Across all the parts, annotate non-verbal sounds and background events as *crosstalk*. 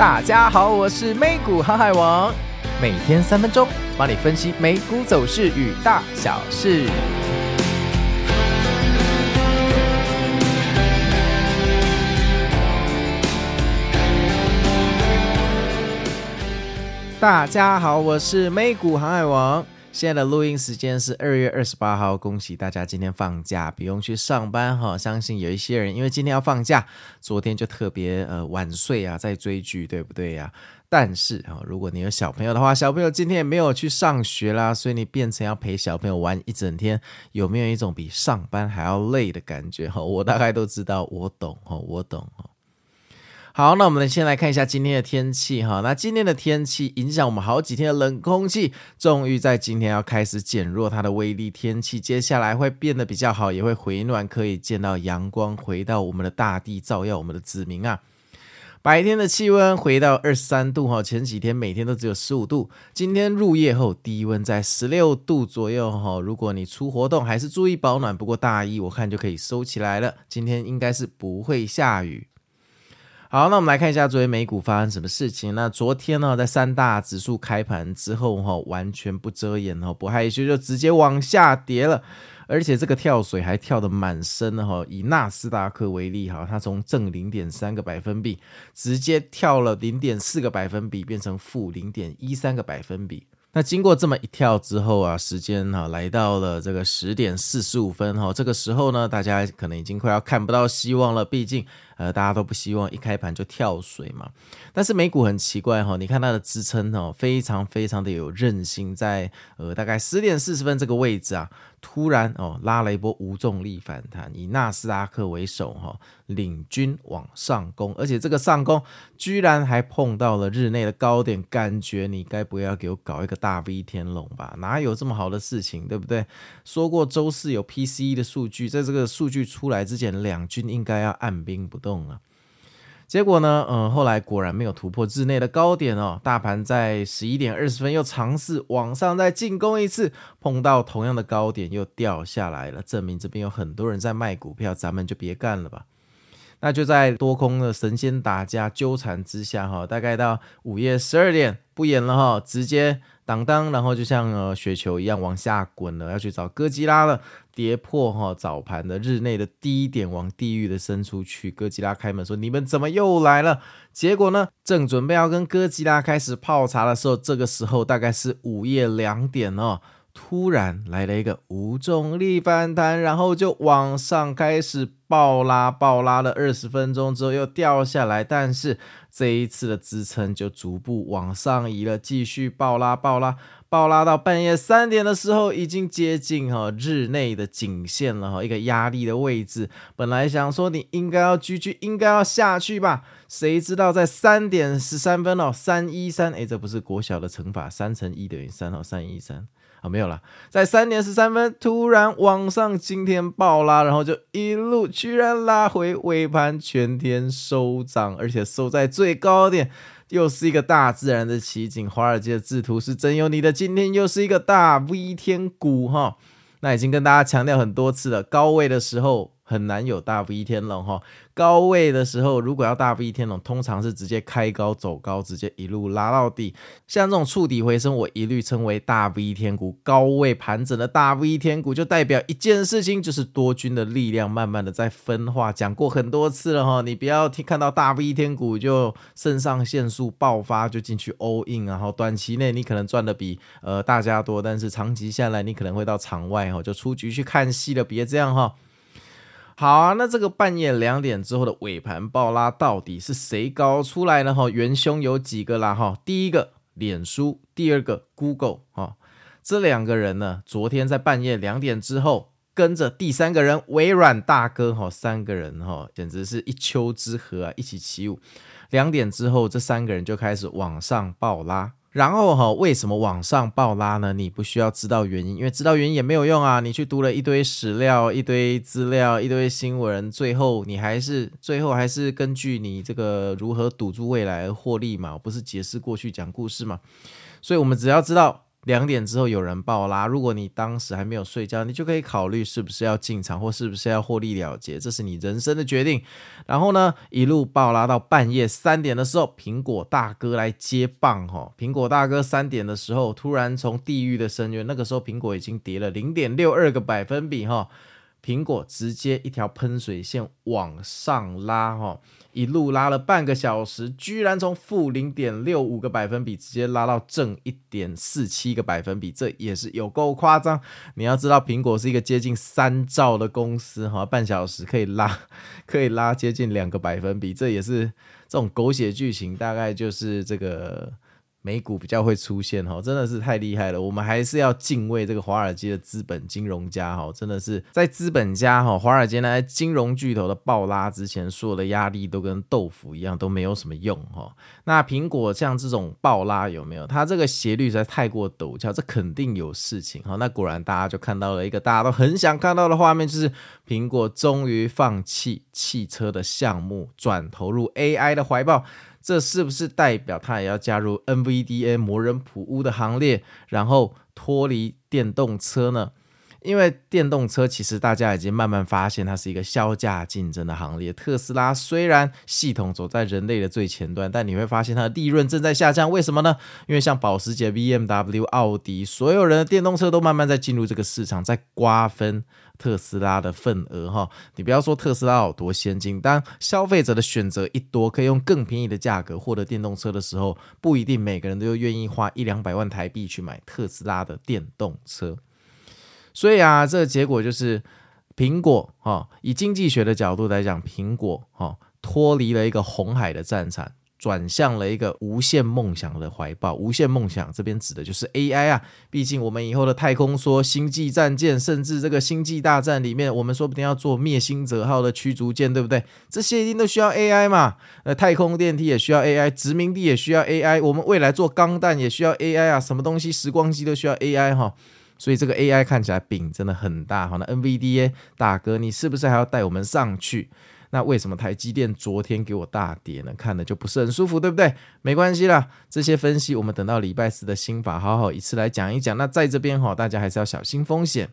大家好，我是美股航海王，每天三分钟，帮你分析美股走势与大小事。大家好，我是美股航海王。现在的录音时间是二月二十八号，恭喜大家今天放假，不用去上班哈。相信有一些人因为今天要放假，昨天就特别呃晚睡啊，在追剧，对不对呀？但是啊，如果你有小朋友的话，小朋友今天也没有去上学啦，所以你变成要陪小朋友玩一整天，有没有一种比上班还要累的感觉哈？我大概都知道，我懂哈，我懂哈。好，那我们先来看一下今天的天气哈。那今天的天气影响我们好几天的冷空气，终于在今天要开始减弱它的威力。天气接下来会变得比较好，也会回暖，可以见到阳光，回到我们的大地，照耀我们的子民啊。白天的气温回到二十三度哈，前几天每天都只有十五度，今天入夜后低温在十六度左右哈。如果你出活动，还是注意保暖。不过大衣我看就可以收起来了。今天应该是不会下雨。好，那我们来看一下昨天美股发生什么事情。那昨天呢，在三大指数开盘之后，哈，完全不遮掩，哈，不害羞，就直接往下跌了，而且这个跳水还跳得蛮深的，哈。以纳斯达克为例，哈，它从正零点三个百分比，直接跳了零点四个百分比，变成负零点一三个百分比。那经过这么一跳之后啊，时间哈来到了这个十点四十五分哈，这个时候呢，大家可能已经快要看不到希望了，毕竟呃大家都不希望一开盘就跳水嘛。但是美股很奇怪哈，你看它的支撑哦，非常非常的有韧性，在呃大概十点四十分这个位置啊。突然哦，拉了一波无重力反弹，以纳斯达克为首哈，领军往上攻，而且这个上攻居然还碰到了日内的高点，感觉你该不要给我搞一个大 V 天龙吧？哪有这么好的事情，对不对？说过周四有 PCE 的数据，在这个数据出来之前，两军应该要按兵不动动了。结果呢，嗯，后来果然没有突破日内的高点哦。大盘在十一点二十分又尝试往上再进攻一次，碰到同样的高点又掉下来了，证明这边有很多人在卖股票，咱们就别干了吧。那就在多空的神仙打架纠缠之下，哈，大概到午夜十二点不演了哈，直接。当当，然后就像呃雪球一样往下滚了，要去找哥吉拉了，跌破哈早盘的日内的低点，往地狱的深处去。哥吉拉开门说：“你们怎么又来了？”结果呢，正准备要跟哥吉拉开始泡茶的时候，这个时候大概是午夜两点哦，突然来了一个无重力反弹，然后就往上开始爆拉，爆拉了二十分钟之后又掉下来，但是。这一次的支撑就逐步往上移了，继续爆拉爆拉爆拉到半夜三点的时候，已经接近哈日内的颈线了哈，一个压力的位置。本来想说你应该要继续，应该要下去吧，谁知道在三点十三分哦，三一三，哎，这不是国小的乘法，三乘一等于三哦，三一三。啊、没有了，在三点十三分突然往上惊天爆拉，然后就一路居然拉回尾盘，全天收涨，而且收在最高点，又是一个大自然的奇景。华尔街的制图是真有你的，今天又是一个大 V 天股哈。那已经跟大家强调很多次了，高位的时候。很难有大 V 天龙哈，高位的时候如果要大 V 天龙，通常是直接开高走高，直接一路拉到底。像这种触底回升，我一律称为大 V 天股。高位盘整的大 V 天股，就代表一件事情，就是多军的力量慢慢的在分化。讲过很多次了哈，你不要听看到大 V 天股就肾上腺素爆发就进去 all in，然后短期内你可能赚的比呃大家多，但是长期下来你可能会到场外哈，就出局去看戏了，别这样哈。好啊，那这个半夜两点之后的尾盘暴拉到底是谁搞出来的哈？元凶有几个啦哈？第一个脸书，第二个 Google 哈，这两个人呢，昨天在半夜两点之后，跟着第三个人微软大哥哈，三个人哈，简直是一丘之貉啊，一起起舞。两点之后，这三个人就开始往上暴拉。然后哈，为什么网上爆拉呢？你不需要知道原因，因为知道原因也没有用啊。你去读了一堆史料、一堆资料、一堆新闻，最后你还是最后还是根据你这个如何堵住未来而获利嘛，不是解释过去讲故事嘛。所以我们只要知道两点之后有人爆拉，如果你当时还没有睡觉，你就可以考虑是不是要进场或是不是要获利了结，这是你人生的决定。然后呢，一路爆拉到半夜三点的时候，苹果大哥来接棒哈。苹果大哥三点的时候突然从地狱的深渊，那个时候苹果已经跌了零点六二个百分比哈。苹果直接一条喷水线往上拉，哈，一路拉了半个小时，居然从负零点六五个百分比直接拉到正一点四七个百分比，这也是有够夸张。你要知道，苹果是一个接近三兆的公司，哈，半小时可以拉，*laughs* 可以拉接近两个百分比，这也是这种狗血剧情，大概就是这个。美股比较会出现哈，真的是太厉害了。我们还是要敬畏这个华尔街的资本金融家哈，真的是在资本家哈，华尔街那些金融巨头的爆拉之前，所有的压力都跟豆腐一样，都没有什么用哈。那苹果像这种爆拉有没有？它这个斜率实在太过陡峭，这肯定有事情哈。那果然大家就看到了一个大家都很想看到的画面，就是苹果终于放弃汽车的项目，转投入 AI 的怀抱。这是不是代表他也要加入 NVDA 魔人普乌的行列，然后脱离电动车呢？因为电动车其实大家已经慢慢发现，它是一个削价竞争的行列。特斯拉虽然系统走在人类的最前端，但你会发现它的利润正在下降。为什么呢？因为像保时捷、BMW、奥迪，所有人的电动车都慢慢在进入这个市场，在瓜分特斯拉的份额。哈，你不要说特斯拉有多先进，当消费者的选择一多，可以用更便宜的价格获得电动车的时候，不一定每个人都愿意花一两百万台币去买特斯拉的电动车。所以啊，这个结果就是苹果哈，以经济学的角度来讲，苹果哈脱离了一个红海的战场，转向了一个无限梦想的怀抱。无限梦想这边指的就是 AI 啊，毕竟我们以后的太空梭、星际战舰，甚至这个星际大战里面，我们说不定要做灭星者号的驱逐舰，对不对？这些一定都需要 AI 嘛。呃，太空电梯也需要 AI，殖民地也需要 AI，我们未来做钢弹也需要 AI 啊，什么东西时光机都需要 AI 哈。所以这个 AI 看起来饼真的很大好，那 NVDA 大哥，你是不是还要带我们上去？那为什么台积电昨天给我大跌呢？看的就不是很舒服，对不对？没关系啦，这些分析我们等到礼拜四的新法好好一次来讲一讲。那在这边哈，大家还是要小心风险。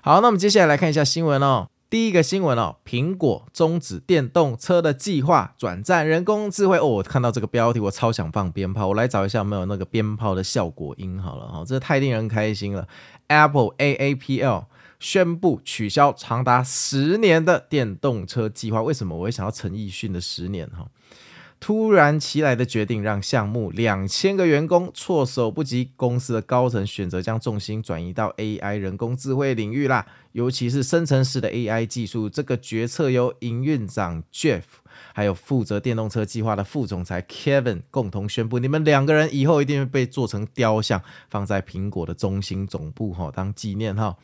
好，那我们接下来来看一下新闻哦。第一个新闻哦，苹果终止电动车的计划，转战人工智慧哦。我看到这个标题，我超想放鞭炮。我来找一下有没有那个鞭炮的效果音好了哈，这太令人开心了。Apple AAPL 宣布取消长达十年的电动车计划。为什么我会想到陈奕迅的十年哈？突然其来的决定让项目两千个员工措手不及，公司的高层选择将重心转移到 AI 人工智慧领域啦，尤其是生成式的 AI 技术。这个决策由营运长 Jeff 还有负责电动车计划的副总裁 Kevin 共同宣布，你们两个人以后一定会被做成雕像，放在苹果的中心总部哈，当纪念哈。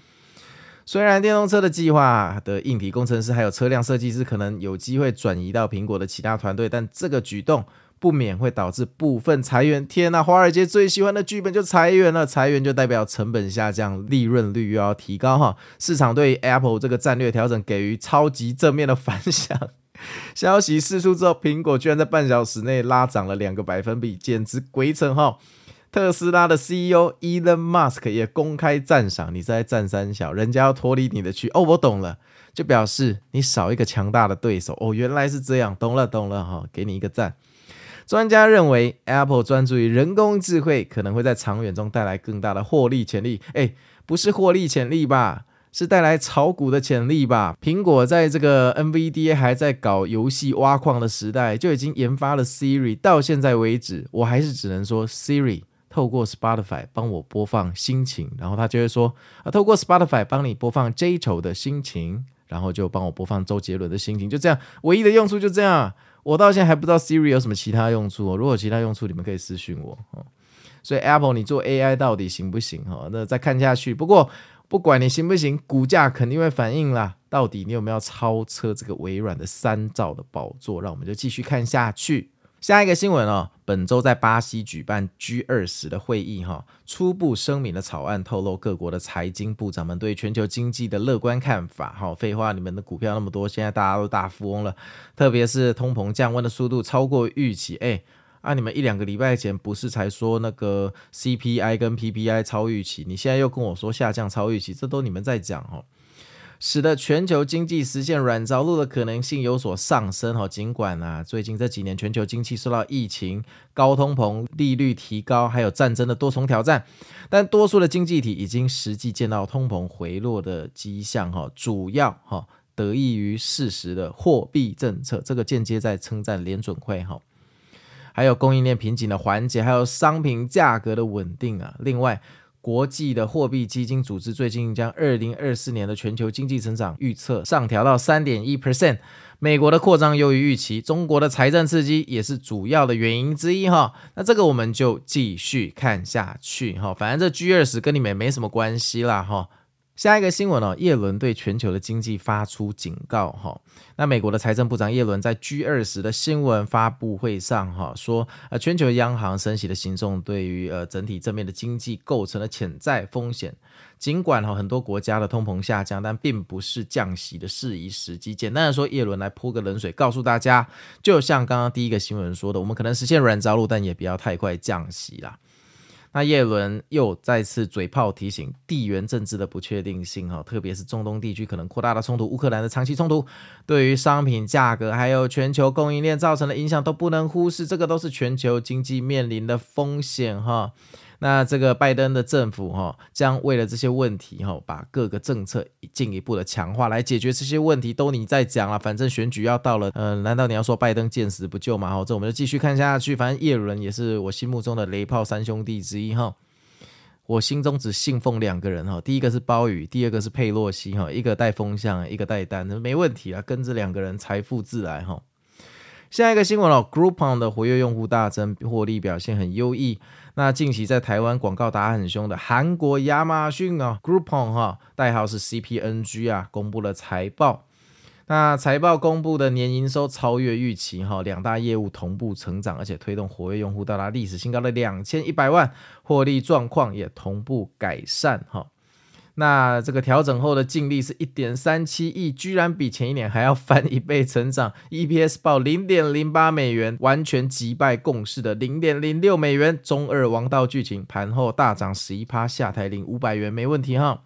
虽然电动车的计划的硬体工程师还有车辆设计师可能有机会转移到苹果的其他团队，但这个举动不免会导致部分裁员。天呐，华尔街最喜欢的剧本就裁员了，裁员就代表成本下降，利润率又要提高哈。市场对 Apple 这个战略调整给予超级正面的反响。消息释出之后，苹果居然在半小时内拉涨了两个百分比，简直鬼扯哈。特斯拉的 CEO Elon Musk 也公开赞赏你在战三小，人家要脱离你的区哦，我懂了，就表示你少一个强大的对手哦，原来是这样，懂了懂了哈，给你一个赞。专家认为 Apple 专注于人工智慧，可能会在长远中带来更大的获利潜力。诶，不是获利潜力吧？是带来炒股的潜力吧？苹果在这个 NVDA 还在搞游戏挖矿的时代，就已经研发了 Siri，到现在为止，我还是只能说 Siri。透过 Spotify 帮我播放心情，然后他就会说啊，透过 Spotify 帮你播放 J 丑的心情，然后就帮我播放周杰伦的心情，就这样，唯一的用处就这样。我到现在还不知道 Siri 有什么其他用处哦。如果其他用处，你们可以私讯我哦。所以 Apple 你做 AI 到底行不行哈？那再看下去。不过不管你行不行，股价肯定会反应啦。到底你有没有超车这个微软的三兆的宝座？让我们就继续看下去。下一个新闻哦，本周在巴西举办 G 二十的会议哈，初步声明的草案透露各国的财经部长们对全球经济的乐观看法。哈，废话，你们的股票那么多，现在大家都大富翁了，特别是通膨降温的速度超过预期。哎，啊，你们一两个礼拜前不是才说那个 CPI 跟 PPI 超预期，你现在又跟我说下降超预期，这都你们在讲哦。使得全球经济实现软着陆的可能性有所上升哈。尽管啊，最近这几年全球经济受到疫情、高通膨、利率提高，还有战争的多重挑战，但多数的经济体已经实际见到通膨回落的迹象哈。主要哈得益于适时的货币政策，这个间接在称赞联准会哈。还有供应链瓶颈的缓解，还有商品价格的稳定啊。另外，国际的货币基金组织最近将二零二四年的全球经济增长预测上调到三点一 percent。美国的扩张优于预期，中国的财政刺激也是主要的原因之一哈。那这个我们就继续看下去哈。反正这 G 二十跟你们也没什么关系啦哈。下一个新闻哦，叶伦对全球的经济发出警告哈。那美国的财政部长叶伦在 G 二十的新闻发布会上哈说，呃，全球央行升息的行动对于呃整体正面的经济构成了潜在风险。尽管哈很多国家的通膨下降，但并不是降息的适宜时机。简单的说，叶伦来泼个冷水，告诉大家，就像刚刚第一个新闻说的，我们可能实现软着陆，但也不要太快降息啦。那耶伦又再次嘴炮提醒地缘政治的不确定性，哈，特别是中东地区可能扩大的冲突，乌克兰的长期冲突，对于商品价格还有全球供应链造成的影响都不能忽视，这个都是全球经济面临的风险，哈。那这个拜登的政府哈，将为了这些问题哈，把各个政策进一步的强化来解决这些问题。都你在讲了，反正选举要到了，嗯，难道你要说拜登见死不救吗？好，这我们就继续看下去。反正叶伦也是我心目中的雷炮三兄弟之一哈。我心中只信奉两个人哈，第一个是鲍宇，第二个是佩洛西哈，一个带风向，一个带单，没问题啊，跟这两个人财富自来哈。下一个新闻哦，Groupon 的活跃用户大增，获利表现很优异。那近期在台湾广告打很凶的韩国亚马逊啊，Groupon 哈，代号是 CPNG 啊，公布了财报。那财报公布的年营收超越预期哈，两大业务同步成长，而且推动活跃用户到达历史新高的两千一百万，获利状况也同步改善哈。那这个调整后的净利是一点三七亿，居然比前一年还要翻一倍成长，EPS 报零点零八美元，完全击败共识的零点零六美元。中二王道剧情，盘后大涨十一趴，下台领五百元，没问题哈。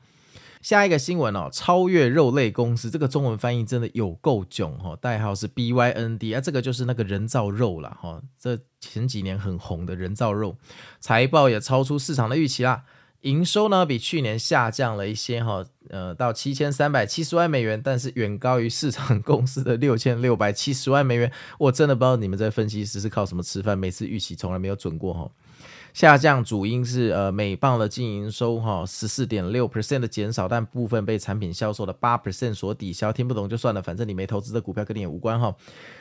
下一个新闻哦，超越肉类公司，这个中文翻译真的有够囧哈，代号是 BYND 啊，这个就是那个人造肉了哈，这前几年很红的人造肉，财报也超出市场的预期啦。营收呢，比去年下降了一些哈，呃，到七千三百七十万美元，但是远高于市场 *laughs* 公司的六千六百七十万美元。我真的不知道你们在分析师是靠什么吃饭，每次预期从来没有准过哈。下降主因是呃美棒的净营收哈十四点六 percent 的减少，但部分被产品销售的八 percent 所抵消。听不懂就算了，反正你没投资的股票跟你也无关哈。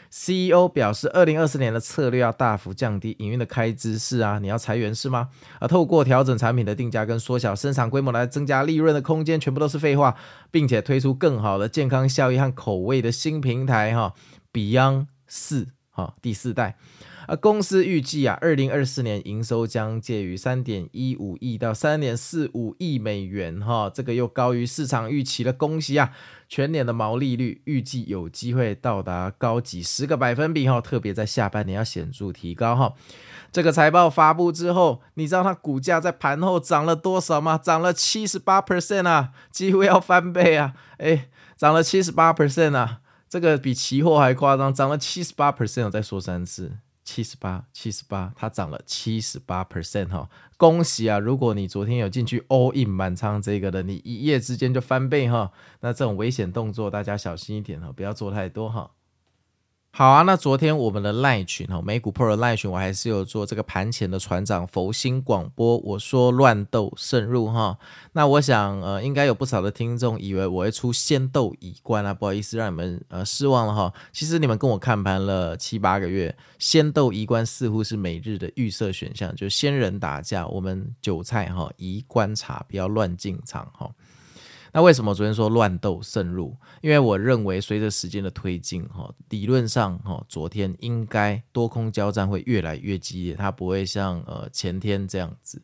CEO 表示，二零二四年的策略要大幅降低营运的开支，是啊，你要裁员是吗？啊透过调整产品的定价跟缩小生产规模来增加利润的空间，全部都是废话，并且推出更好的健康效益和口味的新平台哈，Beyond 四哈第四代。而公司预计啊，二零二四年营收将介于三点一五亿到三点四五亿美元，哈，这个又高于市场预期的，恭喜啊！全年的毛利率预计有机会到达高几十个百分比，哈，特别在下半年要显著提高，哈。这个财报发布之后，你知道它股价在盘后涨了多少吗？涨了七十八 percent 啊，几乎要翻倍啊！哎，涨了七十八 percent 啊，这个比期货还夸张，涨了七十八 percent，我再说三次。七十八，七十八，它涨了七十八 percent 哈，恭喜啊！如果你昨天有进去 all in 满仓这个的，你一夜之间就翻倍哈，那这种危险动作大家小心一点哈，不要做太多哈。好啊，那昨天我们的赖群哈，美股 Pro 的赖群，我还是有做这个盘前的船长佛心广播，我说乱斗慎入哈。那我想呃，应该有不少的听众以为我会出仙斗乙冠啊，不好意思让你们呃失望了哈。其实你们跟我看盘了七八个月，仙斗乙冠似乎是每日的预设选项，就仙人打架，我们韭菜哈宜观察，不要乱进场哈。那为什么昨天说乱斗渗入？因为我认为随着时间的推进，哈，理论上，哈，昨天应该多空交战会越来越激烈，它不会像呃前天这样子。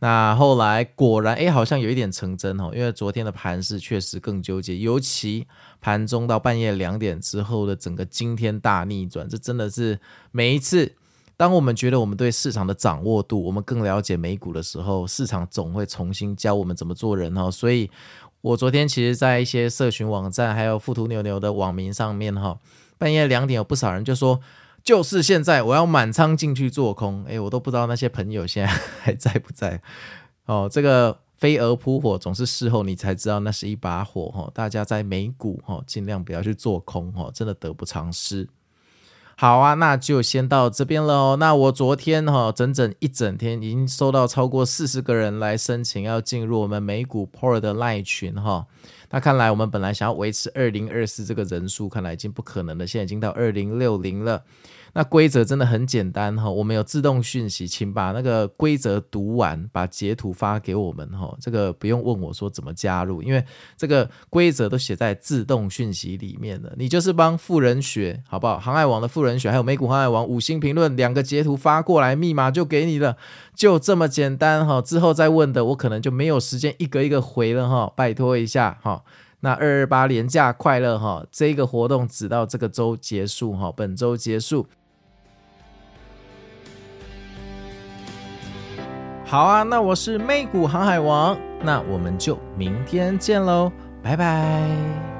那后来果然，哎，好像有一点成真哈，因为昨天的盘势确实更纠结，尤其盘中到半夜两点之后的整个惊天大逆转，这真的是每一次当我们觉得我们对市场的掌握度，我们更了解美股的时候，市场总会重新教我们怎么做人哈。所以，我昨天其实，在一些社群网站，还有富途牛牛的网民上面哈，半夜两点有不少人就说，就是现在我要满仓进去做空。哎，我都不知道那些朋友现在 *laughs* 还在不在哦。这个飞蛾扑火，总是事后你才知道那是一把火哈。大家在美股哈，尽量不要去做空哈，真的得不偿失。好啊，那就先到这边了。那我昨天哈，整整一整天已经收到超过四十个人来申请要进入我们美股 Pro 的赖群哈。那看来我们本来想要维持二零二四这个人数，看来已经不可能了。现在已经到二零六零了。那规则真的很简单哈，我们有自动讯息，请把那个规则读完，把截图发给我们哈。这个不用问我说怎么加入，因为这个规则都写在自动讯息里面的。你就是帮富人学好不好？航海王的富人学，还有美股航海王五星评论两个截图发过来，密码就给你了，就这么简单哈。之后再问的，我可能就没有时间一个一个回了哈，拜托一下哈。那二二八连假快乐哈，这个活动只到这个周结束哈，本周结束。好啊，那我是魅谷航海王，那我们就明天见喽，拜拜。